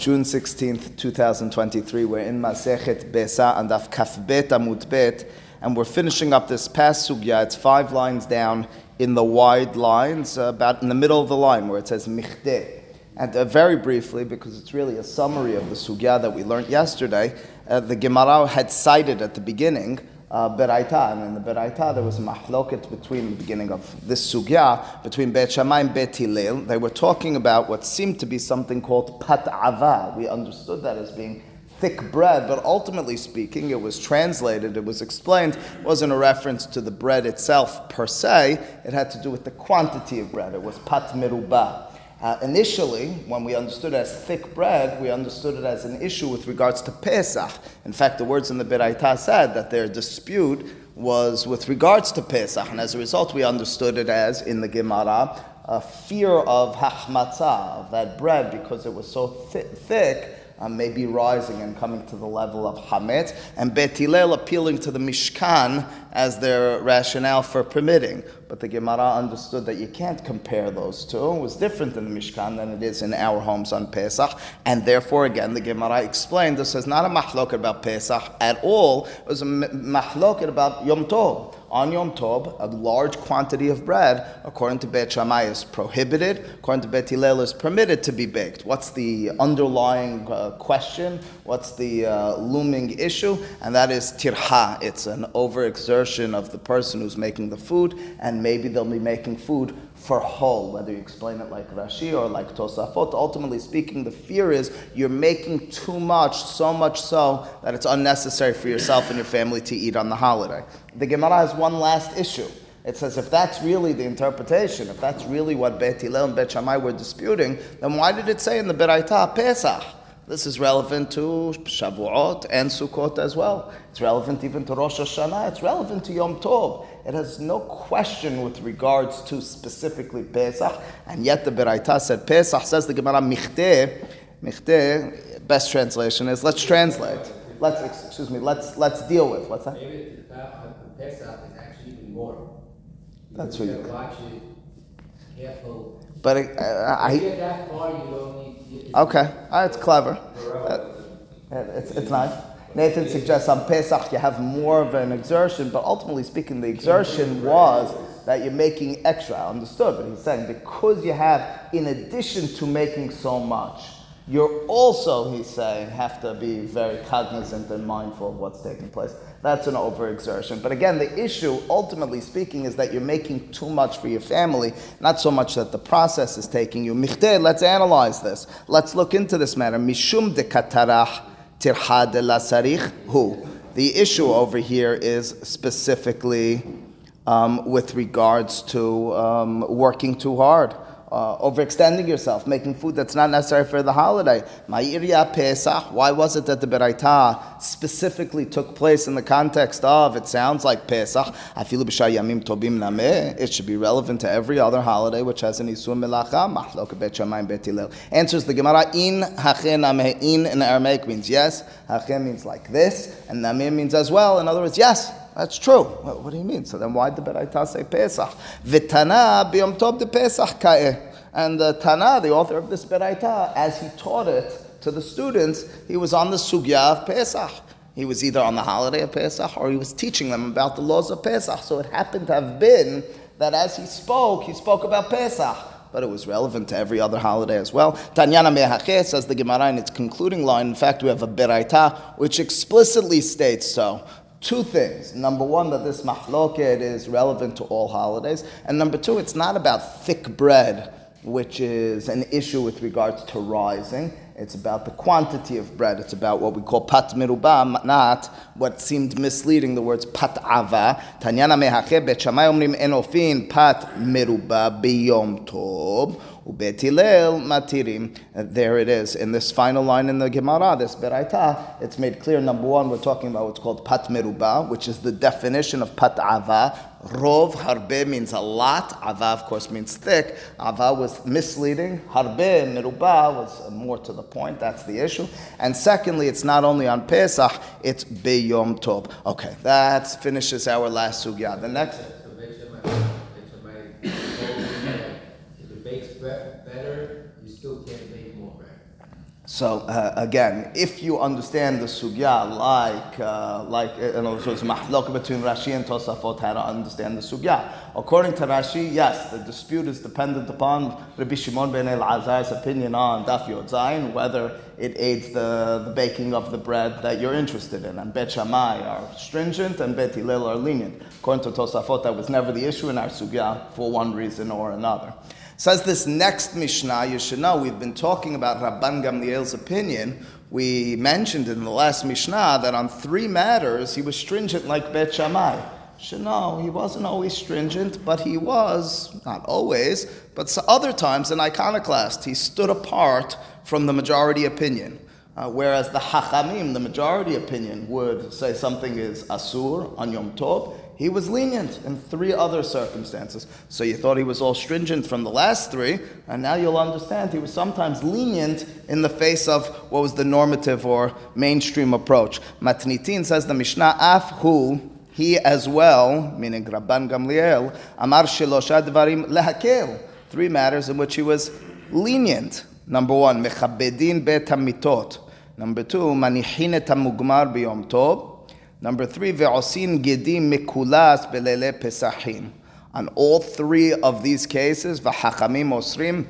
June 16th, 2023. We're in Masechet Besa and Daf Kafbet Amud Bet, and we're finishing up this past sugya. It's five lines down in the wide lines, uh, about in the middle of the line where it says Michte. And uh, very briefly, because it's really a summary of the sugya that we learned yesterday, uh, the Gemara had cited at the beginning uh, Beraita, and in the Beraita there was a mahloket between the beginning of this sugya between Beit Shammai and Beit Hillel. They were talking about what seemed to be something called pat'ava. We understood that as being thick bread, but ultimately speaking, it was translated, it was explained, it wasn't a reference to the bread itself per se, it had to do with the quantity of bread. It was pat miruba. Uh, initially, when we understood as thick bread, we understood it as an issue with regards to Pesach. In fact, the words in the Beraita said that their dispute was with regards to Pesach, and as a result, we understood it as, in the Gemara, a fear of hachmatzah, of that bread, because it was so th- thick, uh, maybe rising and coming to the level of Hametz, and Bet Hillel appealing to the Mishkan as their rationale for permitting. But the Gemara understood that you can't compare those two. It was different in the Mishkan than it is in our homes on Pesach, and therefore, again, the Gemara explained this is not a mahlok about Pesach at all, it was a mahlok about Yom Tov on Yom Tov, a large quantity of bread, according to Beit Shammai, is prohibited. According to Beit Hillel, is permitted to be baked. What's the underlying uh, question? What's the uh, looming issue? And that is tirha. It's an overexertion of the person who's making the food, and maybe they'll be making food for whole, whether you explain it like Rashi or like Tosafot. Ultimately speaking, the fear is you're making too much, so much so that it's unnecessary for yourself and your family to eat on the holiday. The Gemara has one last issue. It says if that's really the interpretation, if that's really what Beit Hillel and Beit Shammai were disputing, then why did it say in the Beraita Pesach? This is relevant to Shavuot and Sukkot as well. It's relevant even to Rosh Hashanah. It's relevant to Yom Tov. It has no question with regards to specifically Pesach, and yet the Beraita said Pesach says the Gemara Michte. Michte, best translation is let's translate. Let's excuse me. Let's let's deal with what's that? Maybe Pesach is actually even more. That's what you watch it careful. But uh, I. Get Okay, uh, it's clever. Uh, it's, it's nice. Nathan suggests on Pesach you have more of an exertion, but ultimately speaking, the exertion was that you're making extra. Understood, but he's saying because you have, in addition to making so much, you're also, he's saying, have to be very cognizant and mindful of what's taking place. That's an overexertion. But again, the issue, ultimately speaking, is that you're making too much for your family, not so much that the process is taking you. Michte, let's analyze this. Let's look into this matter. Mishum de katarach tirha de la. The issue over here is specifically um, with regards to um, working too hard uh, overextending yourself, making food that's not necessary for the holiday. Ma'irya Pesach, why was it that the Beraita specifically took place in the context of, it sounds like Pesach, Afilu Yamim Tobim Nameh, it should be relevant to every other holiday which has an Isur Melacha, Mahlok Bet Shamayim Bet. Answers the Gemara, In Hache Nameh, In in Aramaic means yes, Hache means like this, and Nameh means as well. In other words, yes, that's true. What, what, do you mean? So then why did the Beraita say Pesach? V'tana b'yom tov de Pesach. And the Tana, the author of this Beraita, as he taught it to the students, he was on the sugya of Pesach. He was either on the holiday of Pesach or he was teaching them about the laws of Pesach. So it happened to have been that as he spoke, he spoke about Pesach but it was relevant to every other holiday as well. Tanyana Mehache says the Gemara in its concluding line. In fact, we have a Beraita which explicitly states so two things. Number one, that this mahloket is relevant to all holidays. And number two, it's not about thick bread, which is an issue with regards to rising. It's about the quantity of bread. It's about what we call pat miruba, not what seemed misleading, the words pat ava. Tanyana mehache bet omrim enofin pat miruba biyom tov. U'Bet Hillel uh, matirim. There it is. In this final line in the Gemara, this Beraita, it's made clear. Number one, we're talking about what's called pat meruba, which is the definition of pat ava. Rov harbe means a lot. Ava, of course, means thick. Ava was misleading. Harbe meruba was uh, more to the point. That's the issue. And secondly, it's not only on Pesach; it's beyom tov. Okay, that finishes our last sugya. The next. So uh, again, if you understand the sugya like uh, like uh, in other words, mahlok between Rashi and Tosafot, how to understand the sugya. According to Rashi, yes, the dispute is dependent upon Rabbi Shimon ben Elazar's opinion on Daf Yod Zayin, whether it aids the, the baking of the bread that you're interested in. And Bet Shammai are stringent and Bet Hillel are lenient. According to Tosafot, that was never the issue in our sugya for one reason or another. Says this next Mishnah, you should know, we've been talking about Rabban Gamliel's opinion. We mentioned in the last Mishnah that on three matters he was stringent like Bet Shammai. Should know, he wasn't always stringent, but he was, not always, but other times an iconoclast. He stood apart from the majority opinion. Uh, whereas the Hachamim, the majority opinion, would say something is Asur on Yom Tov, he was lenient in three other circumstances. So you thought he was all stringent from the last three, and now you'll understand he was sometimes lenient in the face of what was the normative or mainstream approach. Matnitin says the Mishnah, Af hu, he as well, meaning Rabban Gamliel, Amar Shilosha Dvarim Lehakel, three matters in which he was lenient. Number one, Mechabedin Bet Mitot. Number two, Manichin et Biyom Tov. Number three, ve'osin gedim mikulas belele pesachim. On all three of these cases, v'hachamim osrim,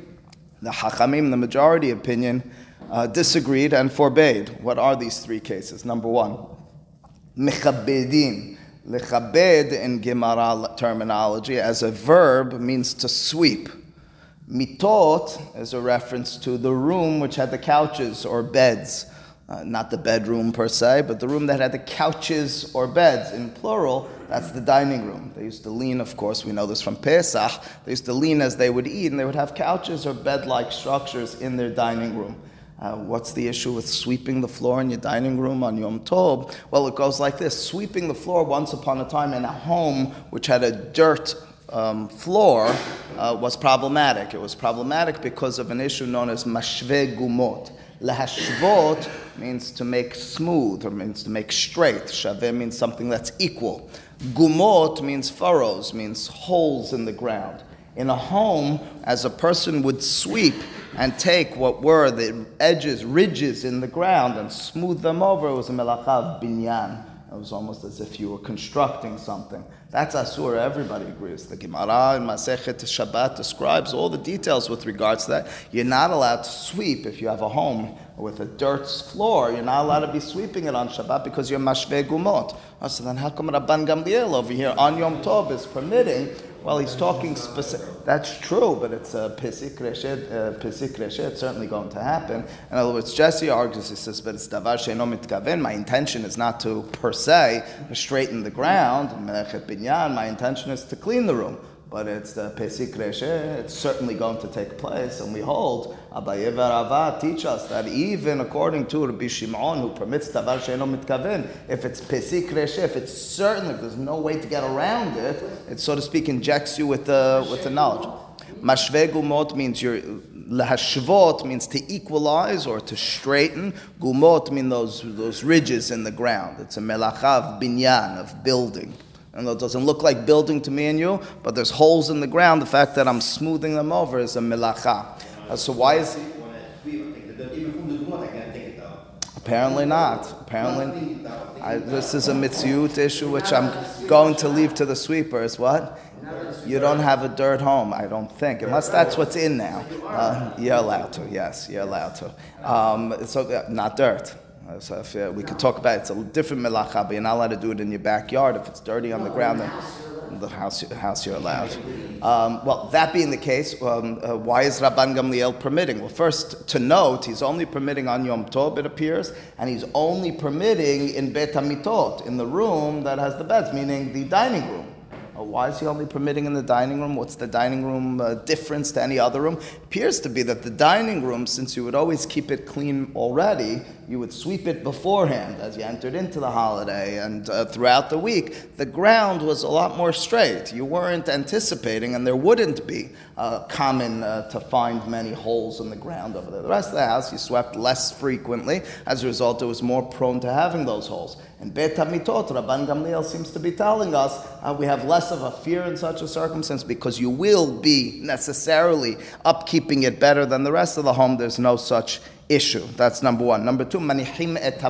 the hachamim, the majority opinion, uh, disagreed and forbade. What are these three cases? Number one, mechabedin. Lechabed in Gemara terminology as a verb means to sweep. Mitot is a reference to the room which had the couches or beds. Uh, not the bedroom per se, but the room that had the couches or beds in plural, that's the dining room. They used to lean, of course, we know this from Pesach, they used to lean as they would eat, and they would have couches or bed like structures in their dining room. Uh, what's the issue with sweeping the floor in your dining room on Yom Tov? Well, it goes like this sweeping the floor once upon a time in a home which had a dirt um, floor uh, was problematic. It was problematic because of an issue known as mashve gumot. Lahashvot means to make smooth or means to make straight. Shaveh means something that's equal. Gumot means furrows, means holes in the ground. In a home, as a person would sweep and take what were the edges, ridges in the ground and smooth them over, it was a melachav binyan. It was almost as if you were constructing something. That's Asur, everybody agrees. The Gemara in Masechet Shabbat describes all the details with regards to that. You're not allowed to sweep if you have a home with a dirt floor. You're not allowed to be sweeping it on Shabbat because you're mashve gumot. Oh, so then how come Rabban Gamliel over here on Yom Tov is permitting well, he's talking specific. That's true, but it's a pisik reshet. Uh, pisik reshet. It's certainly going to happen. In other words, Jesse argues. He says, "But it's davar sheino mitkaven. My intention is not to per se straighten the ground. My intention is to clean the room." but it's the Pesik Reshe, it's certainly going to take place. And we hold, Abaye Rava teach us that even according to Rabbi Shimon, who permits Davar Sheino Mitkaven, if it's Pesik Reshe, if it's certain, if there's no way to get around it, it so to speak injects you with the, with the knowledge. Mashve Gumot means you're, Lahashvot means to equalize or to straighten. Gumot mean those, those ridges in the ground. It's a melachav binyan, of building. And though it doesn't look like building to me and you, but there's holes in the ground, the fact that I'm smoothing them over is a milacha. Uh, so why is Apparently not. Apparently, I, this is a mitzvut issue which I'm going to leave to the sweepers. What? You don't have a dirt home, I don't think, unless that's what's in now. Uh, you're allowed to. Yes, you're allowed to. Um, so uh, not dirt. Uh, so if uh, we could talk about it, it's a different melacha, but you're not allowed to do it in your backyard. If it's dirty on the ground, then the house, house you're allowed. Um, well, that being the case, um, uh, why is Rabban Gamliel permitting? Well, first to note, he's only permitting on Yom Tov, it appears, and he's only permitting in Bet Hamitot, in the room that has the beds, meaning the dining room. Uh, why is he only permitting in the dining room? What's the dining room uh, difference to any other room? It appears to be that the dining room, since you would always keep it clean already, you would sweep it beforehand as you entered into the holiday and uh, throughout the week. The ground was a lot more straight. You weren't anticipating, and there wouldn't be uh, common uh, to find many holes in the ground over there. The rest of the house you swept less frequently. As a result, it was more prone to having those holes. And Bet Hamitot, Rabban Gamliel seems to be telling us uh, we have less of a fear in such a circumstance because you will be necessarily upkeeping it better than the rest of the home. There's no such issue. That's number one. Number two, manihim et.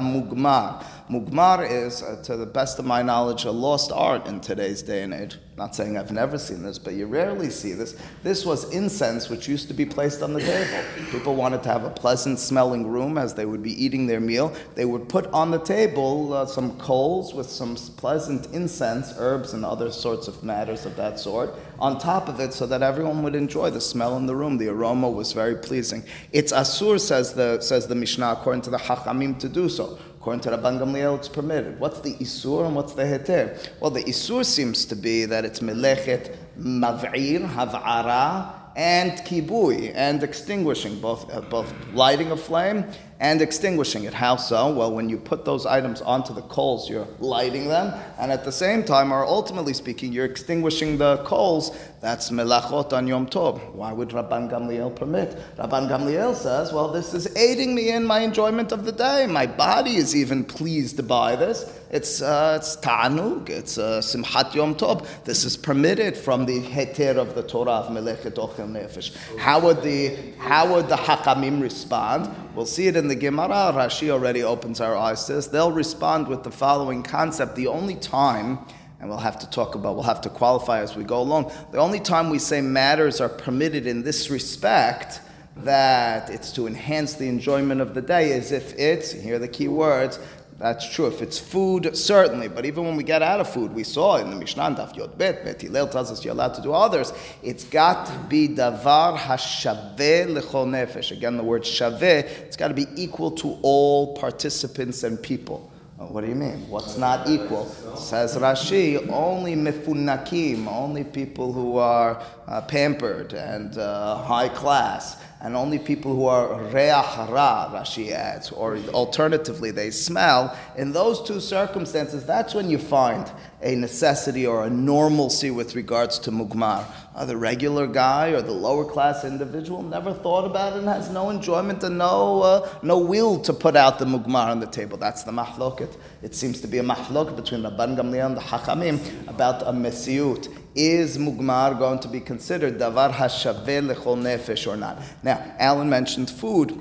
Mugmar is, uh, to the best of my knowledge, a lost art in today's day and age. Not saying I've never seen this, but you rarely see this. This was incense which used to be placed on the table. People wanted to have a pleasant smelling room as they would be eating their meal. They would put on the table uh, some coals with some pleasant incense, herbs, and other sorts of matters of that sort on top of it so that everyone would enjoy the smell in the room. The aroma was very pleasing. It's asur, says the, says the Mishnah, according to the Hachamim, to do so. According to Rabban Gamliel, it's permitted. What's the isur and what's the heter? Well, the isur seems to be that it's melechet mav'ir, hav'ara, and kibui, and extinguishing, both, uh, both lighting a flame and extinguishing it. How so? Well, when you put those items onto the coals, you're lighting them, and at the same time, or ultimately speaking, you're extinguishing the coals. That's melachot on Yom Tov. Why would Rabban Gamliel permit? Rabban Gamliel says, well, this is aiding me in my enjoyment of the day. My body is even pleased by this. It's uh, it's ta'anug, it's uh, simchat yom tov. This is permitted from the heter of the Torah of melechet ochel nefesh. How would the how would the hakamim respond? We'll see it in the Gemara. Rashi already opens our eyes to this. They'll respond with the following concept: the only time and we'll have to talk about, we'll have to qualify as we go along. The only time we say matters are permitted in this respect, that it's to enhance the enjoyment of the day, is if it's, here are the key words, that's true. If it's food, certainly. But even when we get out of food, we saw in the Mishnah, Daf Yod Bet, Bet tells us you're allowed to do others. It's got to be davar hashaveh lechol nefesh. Again, the word shaveh, it's got to be equal to all participants and people. What do you mean? What's not equal? Says Rashi, only mifunakim, only people who are uh, pampered and uh, high class and only people who are reach ra, Rashi adds, or alternatively they smell, in those two circumstances, that's when you find a necessity or a normalcy with regards to mugmar. Uh, the regular guy or the lower class individual never thought about it and has no enjoyment and no, uh, no will to put out the mugmar on the table. That's the mahloket. It seems to be a mahlok between Rabban Gamliel and the Hachamim about a mesiut is mugmar going to be considered davar hashaveh lechol nefesh or not? Now, Alan mentioned food.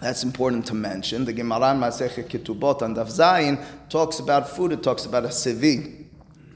That's important to mention. The Gemara Masechet Ketubot and Daf Zayin talks about food. It talks about a sevi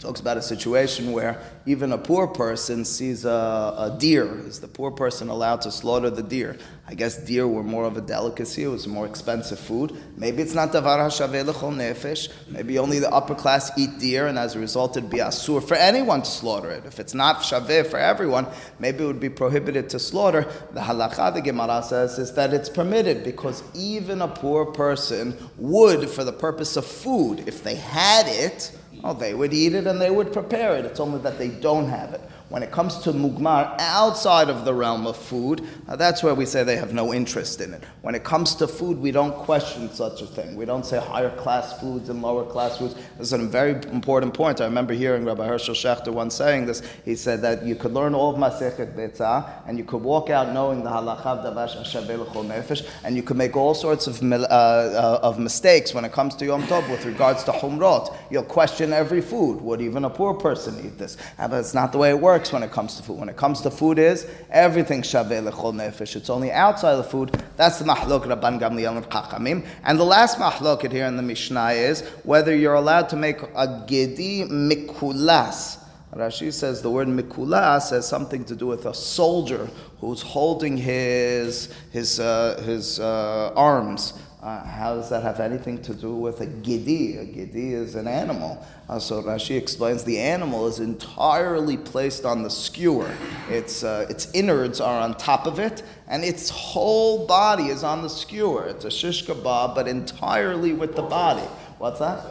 talks about a situation where even a poor person sees a, a, deer. Is the poor person allowed to slaughter the deer? I guess deer were more of a delicacy. It was more expensive food. Maybe it's not davar hashaveh lechol nefesh. Maybe only the upper class eat deer, and as a result, it'd be asur for anyone to slaughter it. If it's not shaveh for everyone, maybe it would be prohibited to slaughter. The halacha, the Gemara says, is that it's permitted because even a poor person would, for the purpose of food, if they had it, Oh, they would eat it and they would prepare it. It's only that they don't have it. When it comes to mugmar outside of the realm of food, uh, that's where we say they have no interest in it. When it comes to food, we don't question such a thing. We don't say higher class foods and lower class foods. This is a very important point. I remember hearing Rabbi Hershel Schachter once saying this. He said that you could learn all of Masechet Betzah and you could walk out knowing the halachav davash nefesh and you could make all sorts of, uh, uh, of mistakes when it comes to Yom Tov with regards to humrot. You'll question every food. Would even a poor person eat this? Uh, but it's not the way it works works when it comes to food. When it comes to food is everything shaveh lechol nefesh. It's only outside of the food. That's the mahlok Rabban Gamliel and Chachamim. And the last mahloket here in the Mishnah is whether you're allowed to make a gedi mikulas. Rashi says the word mikulas has something to do with a soldier who's holding his his uh, his uh, arms uh, how does that have anything to do with a gidi? A gidi is an animal. Uh, so Rashi explains the animal is entirely placed on the skewer. Its, uh, its innards are on top of it, and its whole body is on the skewer. It's a shish kebab, but entirely with the body. What's that?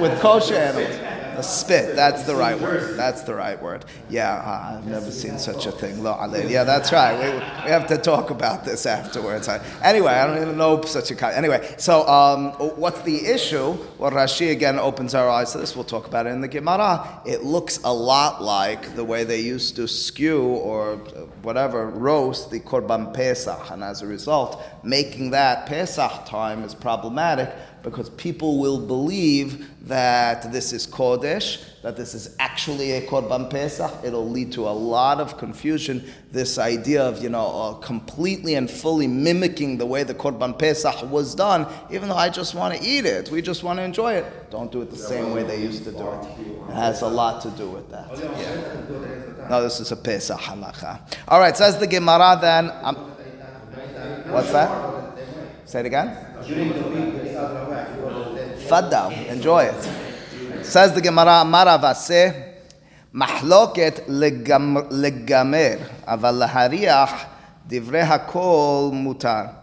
With, with kosher animals. The spit, that's the right word. That's the right word. Yeah, uh, I've never seen such a thing. Yeah, that's right. We, we have to talk about this afterwards. Anyway, I don't even know such a kind. Anyway, so um, what's the issue? Well, Rashi again opens our eyes to this. We'll talk about it in the Gemara. It looks a lot like the way they used to skew or whatever, roast the Korban Pesach. And as a result, making that Pesach time is problematic because people will believe that this is Kodesh, that this is actually a Korban Pesach. It'll lead to a lot of confusion. This idea of, you know, uh, completely and fully mimicking the way the Korban Pesach was done, even though I just want to eat it, we just want to enjoy it. Don't do it the same way they used to do it. It has a lot to do with that. Yeah. No, this is a Pesach halacha. All right, says the Gemara then. Um, what's that? Say it again. Tfaddal, enjoy it. Says the Gemara, Maravase, Mahloket legamer, aval lahariach divrei hakol mutar.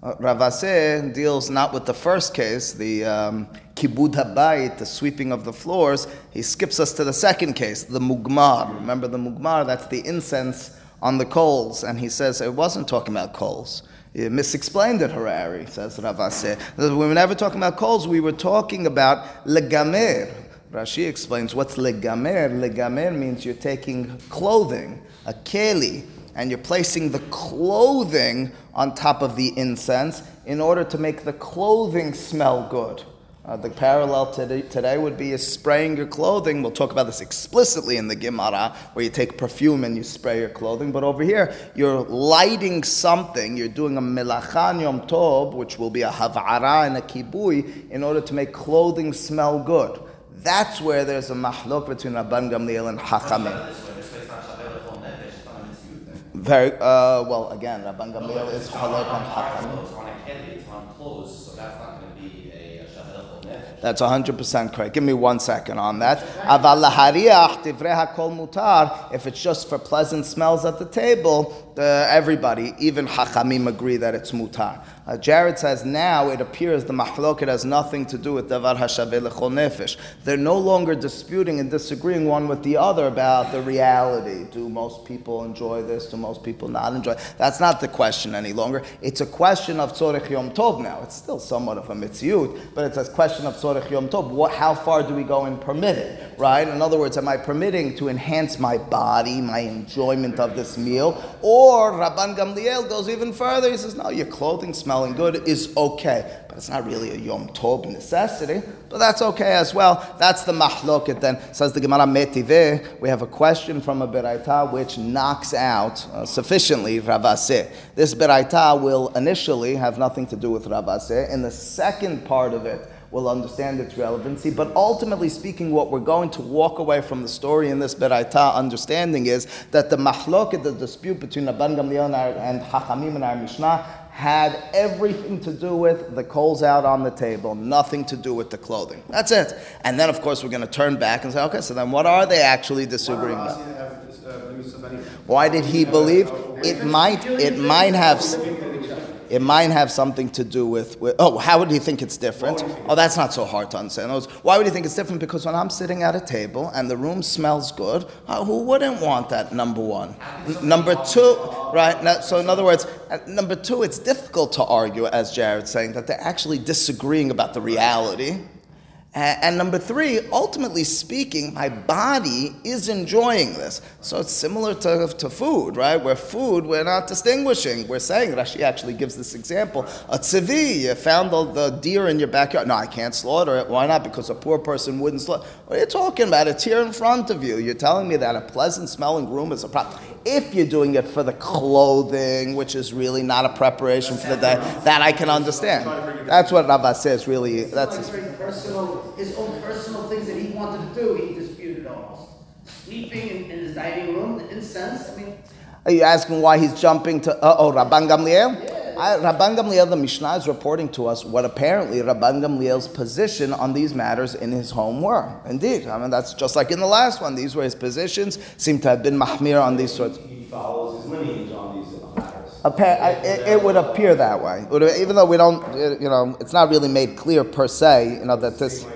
Ravase deals not with the first case, the um, kibud habayit, the sweeping of the floors. He skips us to the second case, the mugmar. Remember the mugmar? That's the incense on the coals. And he says it wasn't talking about coals. Misexplained it, Harari, says Ravase. We were never talking about coals, we were talking about legamer. Rashi explains what's legamer. Legamer means you're taking clothing, a keli, and you're placing the clothing on top of the incense in order to make the clothing smell good. Uh, the parallel today, today would be is spraying your clothing. We'll talk about this explicitly in the Gemara, where you take perfume and you spray your clothing. But over here, you're lighting something. You're doing a melachan yom tov, which will be a havara and a kibui, in order to make clothing smell good. That's where there's a mahlok between Rabban Gamliel and Hachamim. Very uh, well. Again, Rabban Gamliel is chalok on Hachamim. That's 100% correct. Give me one second on that. If it's just for pleasant smells at the table, the, everybody, even Hachamim, agree that it's mutar. Uh, Jared says now it appears the mahloket has nothing to do with davar hashaveh lechol nefesh. They're no longer disputing and disagreeing one with the other about the reality. Do most people enjoy this? Do most people not enjoy? That's not the question any longer. It's a question of tzorech yom tov now. It's still somewhat of a mitziyut, but it's a question of tzorech yom tov. What, how far do we go in permitting? Right? In other words, am I permitting to enhance my body, my enjoyment of this meal, or Rabban Gamliel goes even further. He says, no, your clothing smelling good is okay. But it's not really a Yom Tov necessity, but that's okay as well. That's the mahloket then. Says the Gemara Metive, we have a question from a Beraita which knocks out uh, sufficiently Ravase. This Beraita will initially have nothing to do with Ravase. In the second part of it, will understand its relevancy. But ultimately speaking, what we're going to walk away from the story in this Beraita understanding is that the mahlok, the dispute between Rabban Gamliel and Hachamim in our Mishnah, had everything to do with the coals out on the table, nothing to do with the clothing. That's it. And then, of course, we're going to turn back and say, okay, so then what are they actually disagreeing about? Why did he believe? It might, it might have it might have something to do with, with, oh, how would you think it's different? Oh, that's not so hard to understand. Words, why would you think it's different? Because when I'm sitting at a table and the room smells good, uh, who wouldn't want that, number one? N- number two, right? So, in other words, uh, number two, it's difficult to argue, as Jared's saying, that they're actually disagreeing about the reality. And number three, ultimately speaking, my body is enjoying this. So it's similar to, to food, right? Where food, we're not distinguishing. We're saying, Rashi actually gives this example. A tzivi, you found the, the deer in your backyard. No, I can't slaughter it. Why not? Because a poor person wouldn't slaughter. What are you talking about? It's here in front of you. You're telling me that a pleasant smelling room is a problem. If you're doing it for the clothing, which is really not a preparation for the day, that I can understand. That's what Rabbah says, really. That's his personal, his own personal things that he wanted to do, he disputed almost. Sleeping in, in his dining room, the incense, I mean. Are you asking why he's jumping to, uh, oh, Rabban Gamliel? Yeah. I, Rabban Gamliel, the Mishnah is reporting to us what apparently Rabban Gamliel's position on these matters in his home were. Indeed, I mean that's just like in the last one. These were his positions. Seem to have been mahmir on these sorts. He follows his lineage on these matters. it, it, would appear that way. even though we don't, you know, it's not really made clear per se, you know, that this,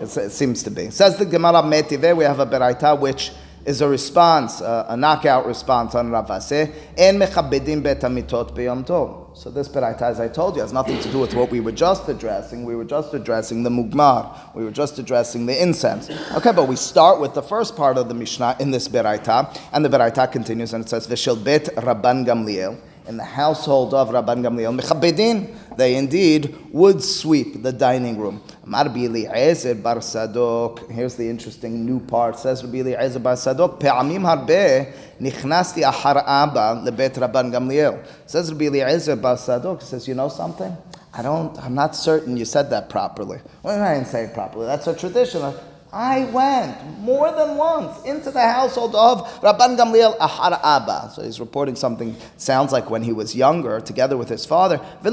it seems to be. Says the Gemara Metive, we have a beraita which is a response, uh, a knockout response on Ravase. En mechabedim bet amitot tov. So this beraita, as I told you, has nothing to do with what we were just addressing. We were just addressing the mugmar. We were just addressing the incense. Okay, but we start with the first part of the Mishnah in this beraita, and the beraita continues and it says, "V'shel bet Rabban Gamliel." In the household of Rabban Gamliel, mechabedin they indeed would sweep the dining room. Amar Eliezer bar Sadok. Here's the interesting new part. Says Rabbi Eliezer bar Sadok, Pe'amim harbe nichnasti ahar abba lebet Rabban Gamliel. Says Rabbi Eliezer bar Sadok, says, you know something? I don't, I'm not certain you said that properly. Well, I didn't say it properly. That's a tradition. I went more than once into the household of Rabban Gamliel Ahar Abba. So he's reporting something sounds like when he was younger, together with his father. They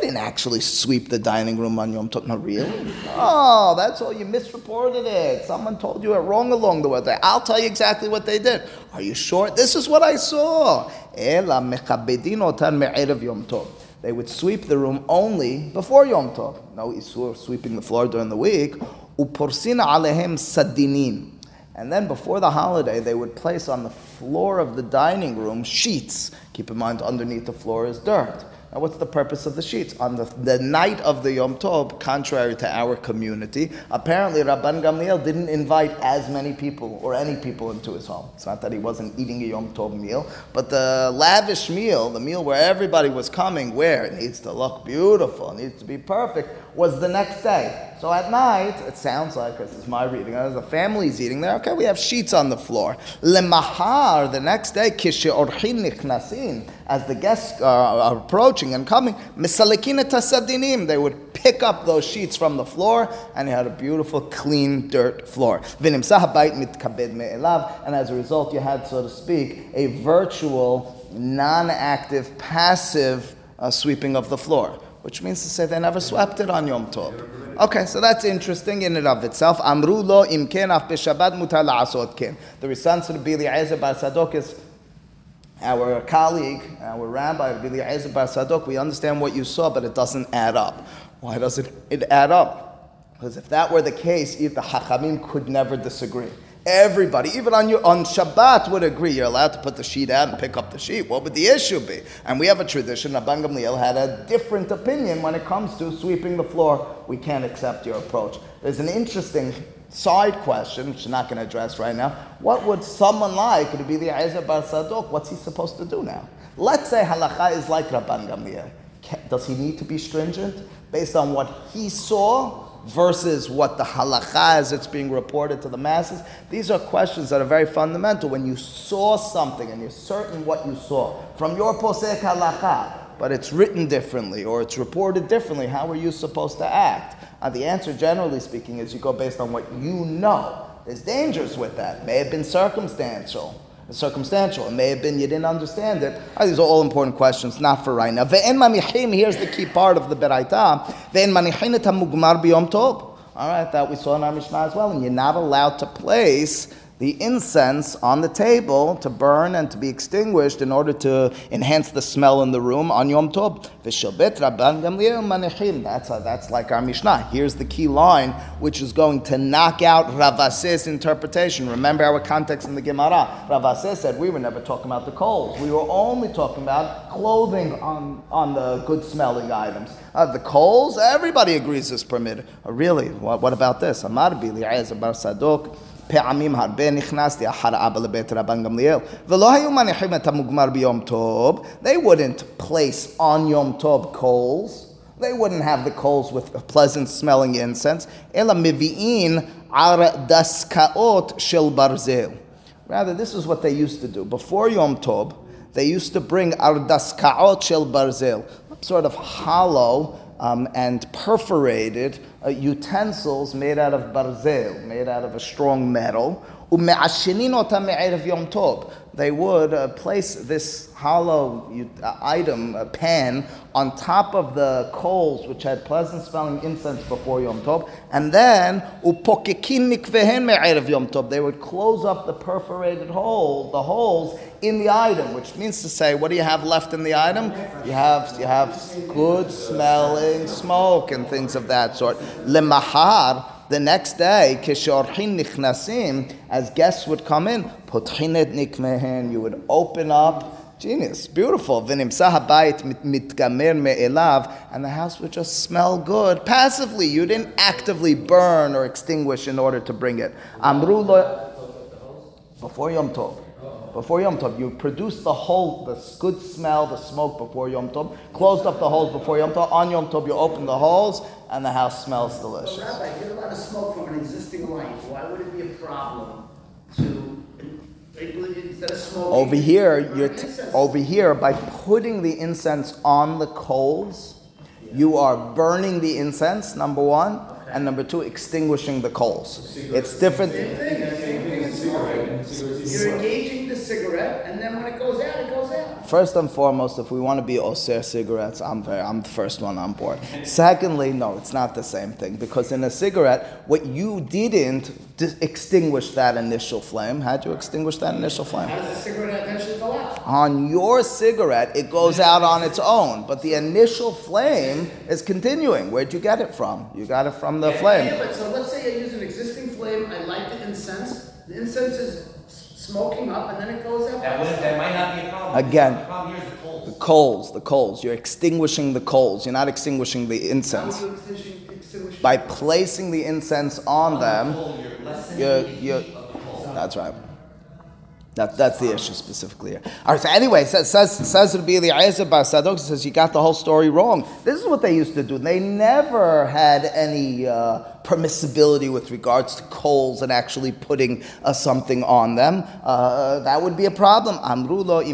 didn't actually sweep the dining room on Yom Tov. No, really? Oh, that's all. You misreported it. Someone told you it wrong along the way. I'll tell you exactly what they did. Are you sure? This is what I saw. Yom Tov they would sweep the room only before Yom Tov. No isur sweeping the floor during the week. Uporsina alehem sadinin. And then before the holiday, they would place on the floor of the dining room sheets. Keep in mind, underneath the floor is dirt. Now, what's the purpose of the sheets? On the, the night of the Yom Tov, contrary to our community, apparently Rabban Gamliel didn't invite as many people or any people into his home. It's not that he wasn't eating a Yom Tov meal, but the lavish meal, the meal where everybody was coming, where it needs to look beautiful, it needs to be perfect, was the next day. So at night, it sounds like, this is my reading, as the family's eating there, okay, we have sheets on the floor. Lemahar, the next day, kishe orchin nichnasin, as the guests are approaching and coming, misalikin tasadinim, they would pick up those sheets from the floor, and you had a beautiful, clean dirt floor. And as a result, you had, so to speak, a virtual, non-active, passive uh, sweeping of the floor which means to say they never swept it on Yom Tov. Okay, so that's interesting in and of itself. Amru lo imken af b'Shabbat mutar la'asot ken. The response to Rabbi Eliezer bar Sadok is our colleague, our rabbi, Rabbi Eliezer bar Sadok, we understand what you saw, but it doesn't add up. Why doesn't it add up? Because if that were the case, the Hachamim could never disagree. Everybody, even on your on Shabbat, would agree you're allowed to put the sheet out and pick up the sheet. What would the issue be? And we have a tradition. Rabban Gamliel had a different opinion when it comes to sweeping the floor. We can't accept your approach. There's an interesting side question, which I'm not going to address right now. What would someone like to be the Ezer Bar Sadok? What's he supposed to do now? Let's say halacha is like Rabban Gamliel. Does he need to be stringent based on what he saw? Versus what the halacha is it's being reported to the masses? These are questions that are very fundamental. When you saw something and you're certain what you saw from your posek halacha, but it's written differently or it's reported differently, how are you supposed to act? Uh, the answer, generally speaking, is you go based on what you know. There's dangers with that. May have been circumstantial circumstantial. It may have been you didn't understand it. Uh, these are all important questions, not for right now. Here's the key part of the beraita. All right, that we saw in our Mishnah as well. And you're not allowed to place the incense on the table to burn and to be extinguished in order to enhance the smell in the room on Yom Tov. That's, a, that's like our Mishnah. Here's the key line, which is going to knock out Ravas's interpretation. Remember our context in the Gemara. Ravase said we were never talking about the coals. We were only talking about clothing on, on the good smelling items. Uh, the coals, everybody agrees is permitted. Uh, really, what, what about this? Amar bar Sadok. פעמים הרבה נכנסתי אחר אבא לבית רבן גמליאל, ולא היו מניחים את המוגמר ביום טוב, they wouldn't place on יום טוב coals, they wouldn't have the coals with a pleasant smelling incense, אלא מביאים ארדסקאות של ברזל. Rather, this is what they used to do. Before Yom Tov, they used to bring ardaskaot shel barzel, sort of hollow um, and perforated uh, utensils made out of barzel, made out of a strong metal. They would uh, place this hollow uh, item, a pan, on top of the coals, which had pleasant smelling incense before Yom Tov, and then They would close up the perforated hole, the holes in the item, which means to say, what do you have left in the item? You have you have good smelling smoke and things of that sort. The next day, kishorhin nichnasim, as guests would come in, potchinet nikmehen, you would open up, genius, beautiful, v'nimsa habayit mitgamer me'elav, and the house would just smell good, passively, you didn't actively burn or extinguish in order to bring it. Amru before Yom Tov. Before Yom Tov. You produce the whole, the good smell, the smoke before Yom Tov. Closed up the holes before Yom Tov. On Yom Tov, you open the holes, and the house smells delicious. But. Rabbi, get a lot of smoke from an existing light. Why would it be a problem to, smoking? Over here, you're t- over here by putting the incense on the coals, you are burning the incense. Number one, and number two, extinguishing the coals. It's different. Same thing, same thing in smoking. You're engaging the cigarette, and then when it goes out, it goes out. First and foremost, if we want to be osir cigarettes, I'm very, I'm the first one on board. Secondly, no, it's not the same thing because in a cigarette, what you didn't dis- extinguish that initial flame. How'd you extinguish that initial flame? How does the cigarette eventually go out? On your cigarette, it goes out on its own, but the initial flame is continuing. Where'd you get it from? You got it from the Yeah, flame. but so let's say I use an existing flame, I light the incense, the incense is smoking up, and then it goes out. That wouldn't, that might not be a problem. Again. The problem here is the The coals. coals, the coals. You're extinguishing the coals. You're not extinguishing the How incense. would you extinguish- extinguish? By placing the incense on them, Coal, you're you're, the you're, the coal. that's right. That, that's the issue specifically here. All right. So anyway, says says says Rabbi Eliezer Bar Sadok says you got the whole story wrong. This is what they used to do. They never had any uh, permissibility with regards to coals and actually putting uh, something on them. Uh, that would be a problem. Amrulo.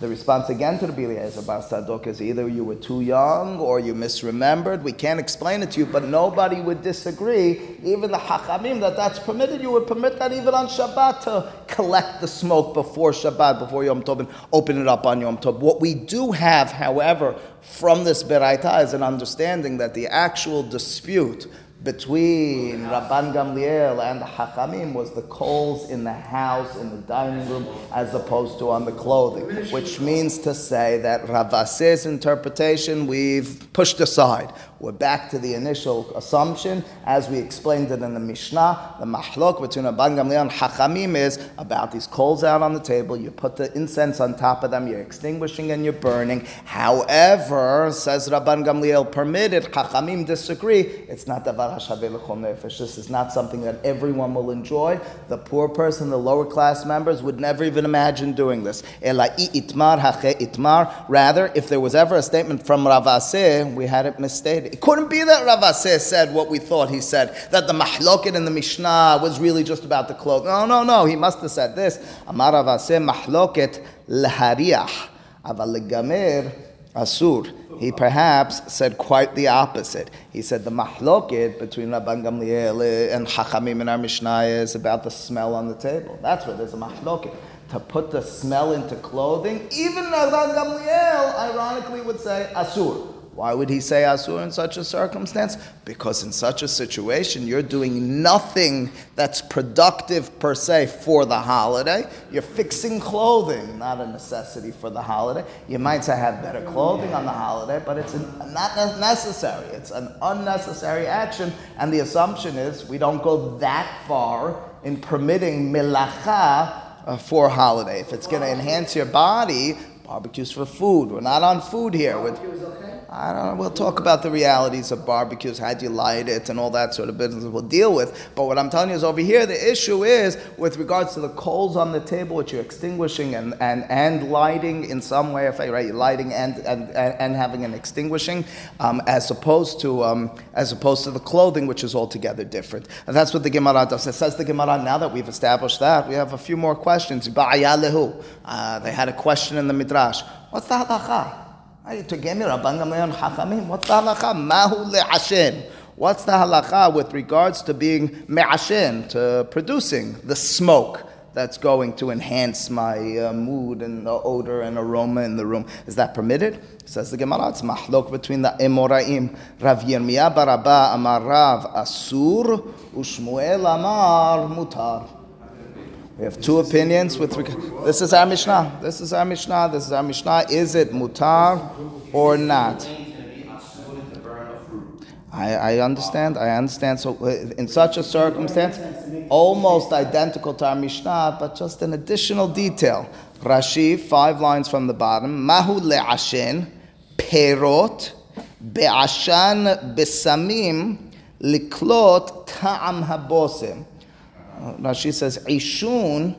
The response again to the Eliezer Bar Sadok is either you were too young or you misremembered. We can't explain it to you, but nobody would disagree. Even the Hachamim that that's permitted, you would permit that even on Shabbat to collect the smoke before Shabbat, before Yom Tov, and open it up on Yom Tov. What we do have, however, from this Beraita is an understanding that the actual dispute between Rabban Gamliel and the Hachamim was the coals in the house, in the dining room, as opposed to on the clothing, which means to say that Ravas's interpretation we've pushed aside. We're back to the initial assumption, as we explained it in the Mishnah. The mahlok between Rabban Gamliel and Hachamim is about these coals out on the table. You put the incense on top of them. You're extinguishing and you're burning. However, says Rabban Gamliel, permitted. Chachamim disagree. It's not davar hashaveh. This is not something that everyone will enjoy. The poor person, the lower class members, would never even imagine doing this. Itmar itmar. Rather, if there was ever a statement from Ravaseh, we had it misstated. It couldn't be that Rav Ravaseh said what we thought he said, that the mahloket in the Mishnah was really just about the clothes. No, no, no. He must have said this. Amar Rav Ravaseh mahloket lehariach. Aval legamer asur. He perhaps said quite the opposite. He said the mahloket between Rabban Gamliel and Chachamim in our Mishnah is about the smell on the table. That's where there's a mahloket. To put the smell into clothing, even Rabban Gamliel, ironically, would say asur. Why would he say asur in such a circumstance? Because in such a situation, you're doing nothing that's productive per se for the holiday. You're fixing clothing, not a necessity for the holiday. You might have better clothing on the holiday, but it's an, not necessary. It's an unnecessary action, and the assumption is we don't go that far in permitting milacha uh, for holiday. If it's going to enhance your body, barbecues for food. We're not on food here. Okay? I don't know. We'll talk about the realities of barbecues, how'd you light it, and all that sort of business we'll deal with. But what I'm telling you is over here, the issue is with regards to the coals on the table, which you're extinguishing and, and, and lighting in some way, if I right, lighting and, and, and, having an extinguishing, um, as opposed to um, as opposed to the clothing, which is altogether different. And that's what the Gemara does. It says the Gemara, now that we've established that, we have a few more questions. Uh, they had a question in the Midrash. What's the halacha? What's the halacha? With regards to being me'ashen, to producing the smoke that's going to enhance my uh, mood and the odor and aroma in the room? Is that permitted? Says the Gemara, it's mahlok between the Amoraim. Rav Yirmiyah bar Abba amar Rav asur, ushmuel amar mutar. We have two opinions with regard. This is our Mishnah. This is our Mishnah. This is our Mishnah. Is it mutar or not? I, I understand. I understand. So, uh, in such a circumstance, almost identical to our Mishnah, but just an additional detail. Rashi, five lines from the bottom. Mahu le'ashen, perot, be'ashan besamim, liklot ta'am habosim. Rashi says Ishun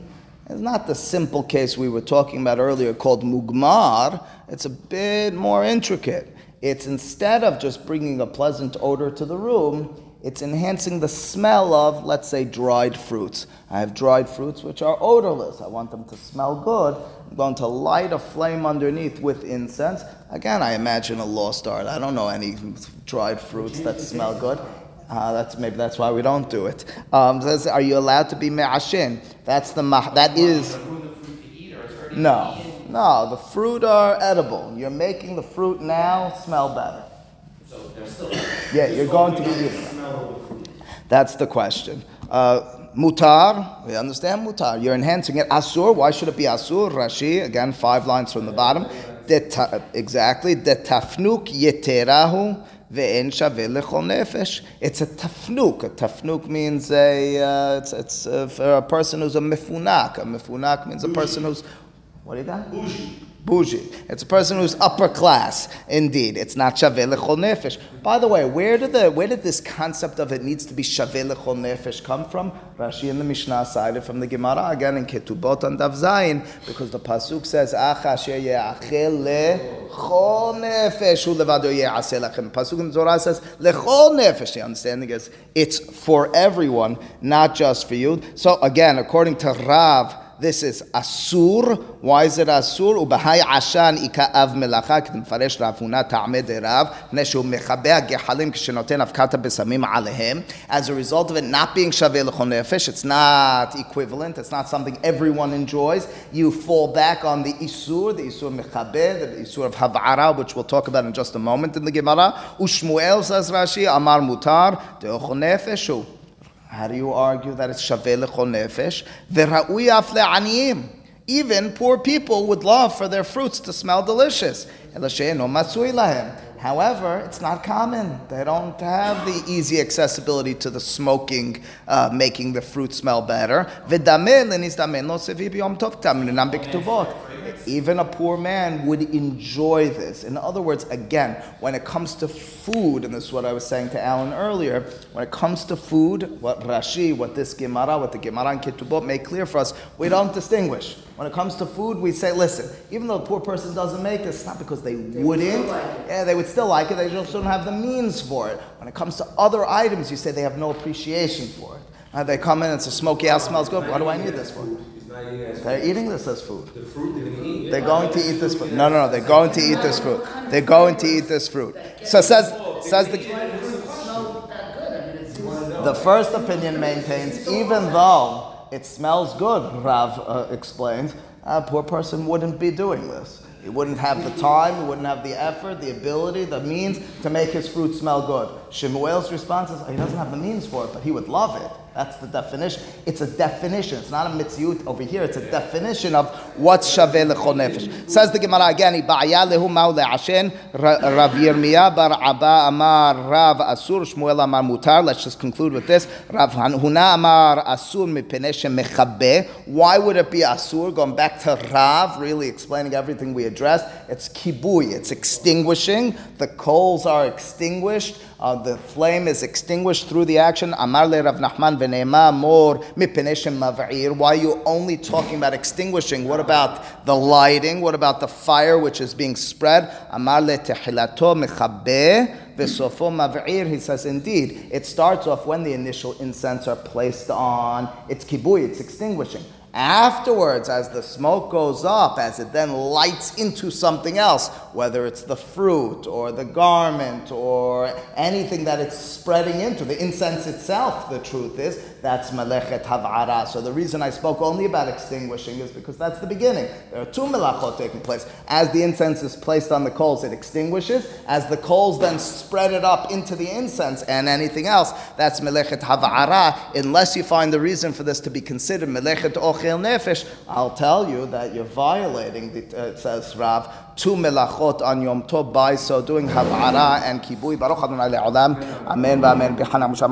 is not the simple case we were talking about earlier called Mugmar. It's a bit more intricate. It's instead of just bringing a pleasant odor to the room, it's enhancing the smell of, let's say, dried fruits. I have dried fruits which are odorless. I want them to smell good. I'm going to light a flame underneath with incense. Again, I imagine a lost art. I don't know any dried fruits that smell good. Uh, that's maybe that's why we don't do it. Um, says, are you allowed to be me'ashin? That's the mah- that is Ruin the fruit to eat, or it's already no, no. The fruit are edible. You're making the fruit now smell better. so they're still. Yeah, you're going to be eating them. That's the question. Uh, mutar, we understand mutar. You're enhancing it. Asur, why should it be asur? Rashi, again, five lines from the bottom. Exactly. The tafnuk yeterahu ve'en shaveh lechol nefesh. It's a tafnuk. A tafnuk means a, uh, it's, it's uh, for a person who's a mifunak. A mifunak means a person who's, what do you got? Bougie. It's a person who's upper class. Indeed, it's not shaveh lechol nefesh. By the way, where did the where did this concept of it needs to be shaveh lechol nefesh come from? Rashi in the Mishnah cited from the Gemara again in Ketubot and Daf Zayin because the pasuk says "Ach asher ye'achel lechol nefesh hu levado ye'aseh lachem." Pasuk in Torah says lechol nefesh. The understanding is it's for everyone, not just for you. So again, according to Rav this is asur. Why is it asur? Ubahay ashan ikav melacha k'dem faresh ravuna ta'ame derav neshu mechabeh gehalim k'shenoten avkata besamim alehem. As a result of it not being shaveh lechol nefesh, it's not equivalent. It's not something everyone enjoys. You fall back on the isur, the isur mechabeh, the isur of havara, which we'll talk about in just a moment in the Gemara. Ushmuel says Rashi, amar mutar de'ochon nefeshu. How do you argue that it's shaveh lechol nefesh? V'ra'ui af le'aniyim. Even poor people would love for their fruits to smell delicious. Ela she'eno matzui lahem. However, it's not common. They don't have the easy accessibility to the smoking, uh, making the fruit smell better. Even a poor man would enjoy this. In other words, again, when it comes to food, and this is what I was saying to Alan earlier, when it comes to food, what Rashi, what this Gemara, what the Gemara and Ketubot make clear for us, we don't distinguish. When it comes to food, we say, listen, even though a poor person doesn't make this, it's not because they wouldn't. Yeah, they would still like it, they just don't have the means for it. When it comes to other items, you say they have no appreciation for it. Uh, they come in, it's a smoky house, smells good. What do I need this for? They're eating this as food. The fruit they're gonna eat. They're going to eat this fruit. No, no, no. They're going to eat this fruit. They're going to eat this fruit. So says says the smell that good. I mean, it seems. the first opinion maintains even though it smells good. Rav uh, explains a poor person wouldn't be doing this. He wouldn't have the time, he wouldn't have the effort, the ability, the means to make his fruit smell good. Shemuel's response is, oh, he doesn't have the means for it, but he would love it. That's the definition. It's a definition. It's not a mitzvut over here. It's a definition of what's shaveh lechol nefesh. Says the Gemara again, "Ibaya lehu ma'u le'ashen." Rav Yirmiyah bar Abba amar Rav Asur Shmuel amar Mutar. Let's just conclude with this. Rav Huna amar Asur mipnei shemechabeh. Why would it be Asur? Going back to Rav, really explaining everything we addressed. It's kibui. It's extinguishing. The coals are extinguished. Uh, the flame is extinguished through the action. Amar le Rav Nachman v'neema mor mipnei mav'ir. Why are you only talking about extinguishing? What about the lighting? What about the fire which is being spread? Amar le tehilato mechabeh v'sofo mav'ir. He says, indeed, it starts off when the initial incense are placed on. It's kibui. It's extinguishing. Afterwards, as the smoke goes up, as it then lights into something else, whether it's the fruit or the garment or anything that it's spreading into, the incense itself, the truth is, that's melechet hav'ara. So the reason I spoke only about extinguishing is because that's the beginning. There are two melachot taking place. As the incense is placed on the coals, it extinguishes. As the coals then spread it up into the incense and anything else, that's melechet hav'ara. Unless you find the reason for this to be considered melechet nefesh, I'll tell you that you're violating, the, uh, it says Rav, two melachot on Yom Tov by so doing hav'ara and kibui. Baruch Adonai le'olam. Amen. B'chana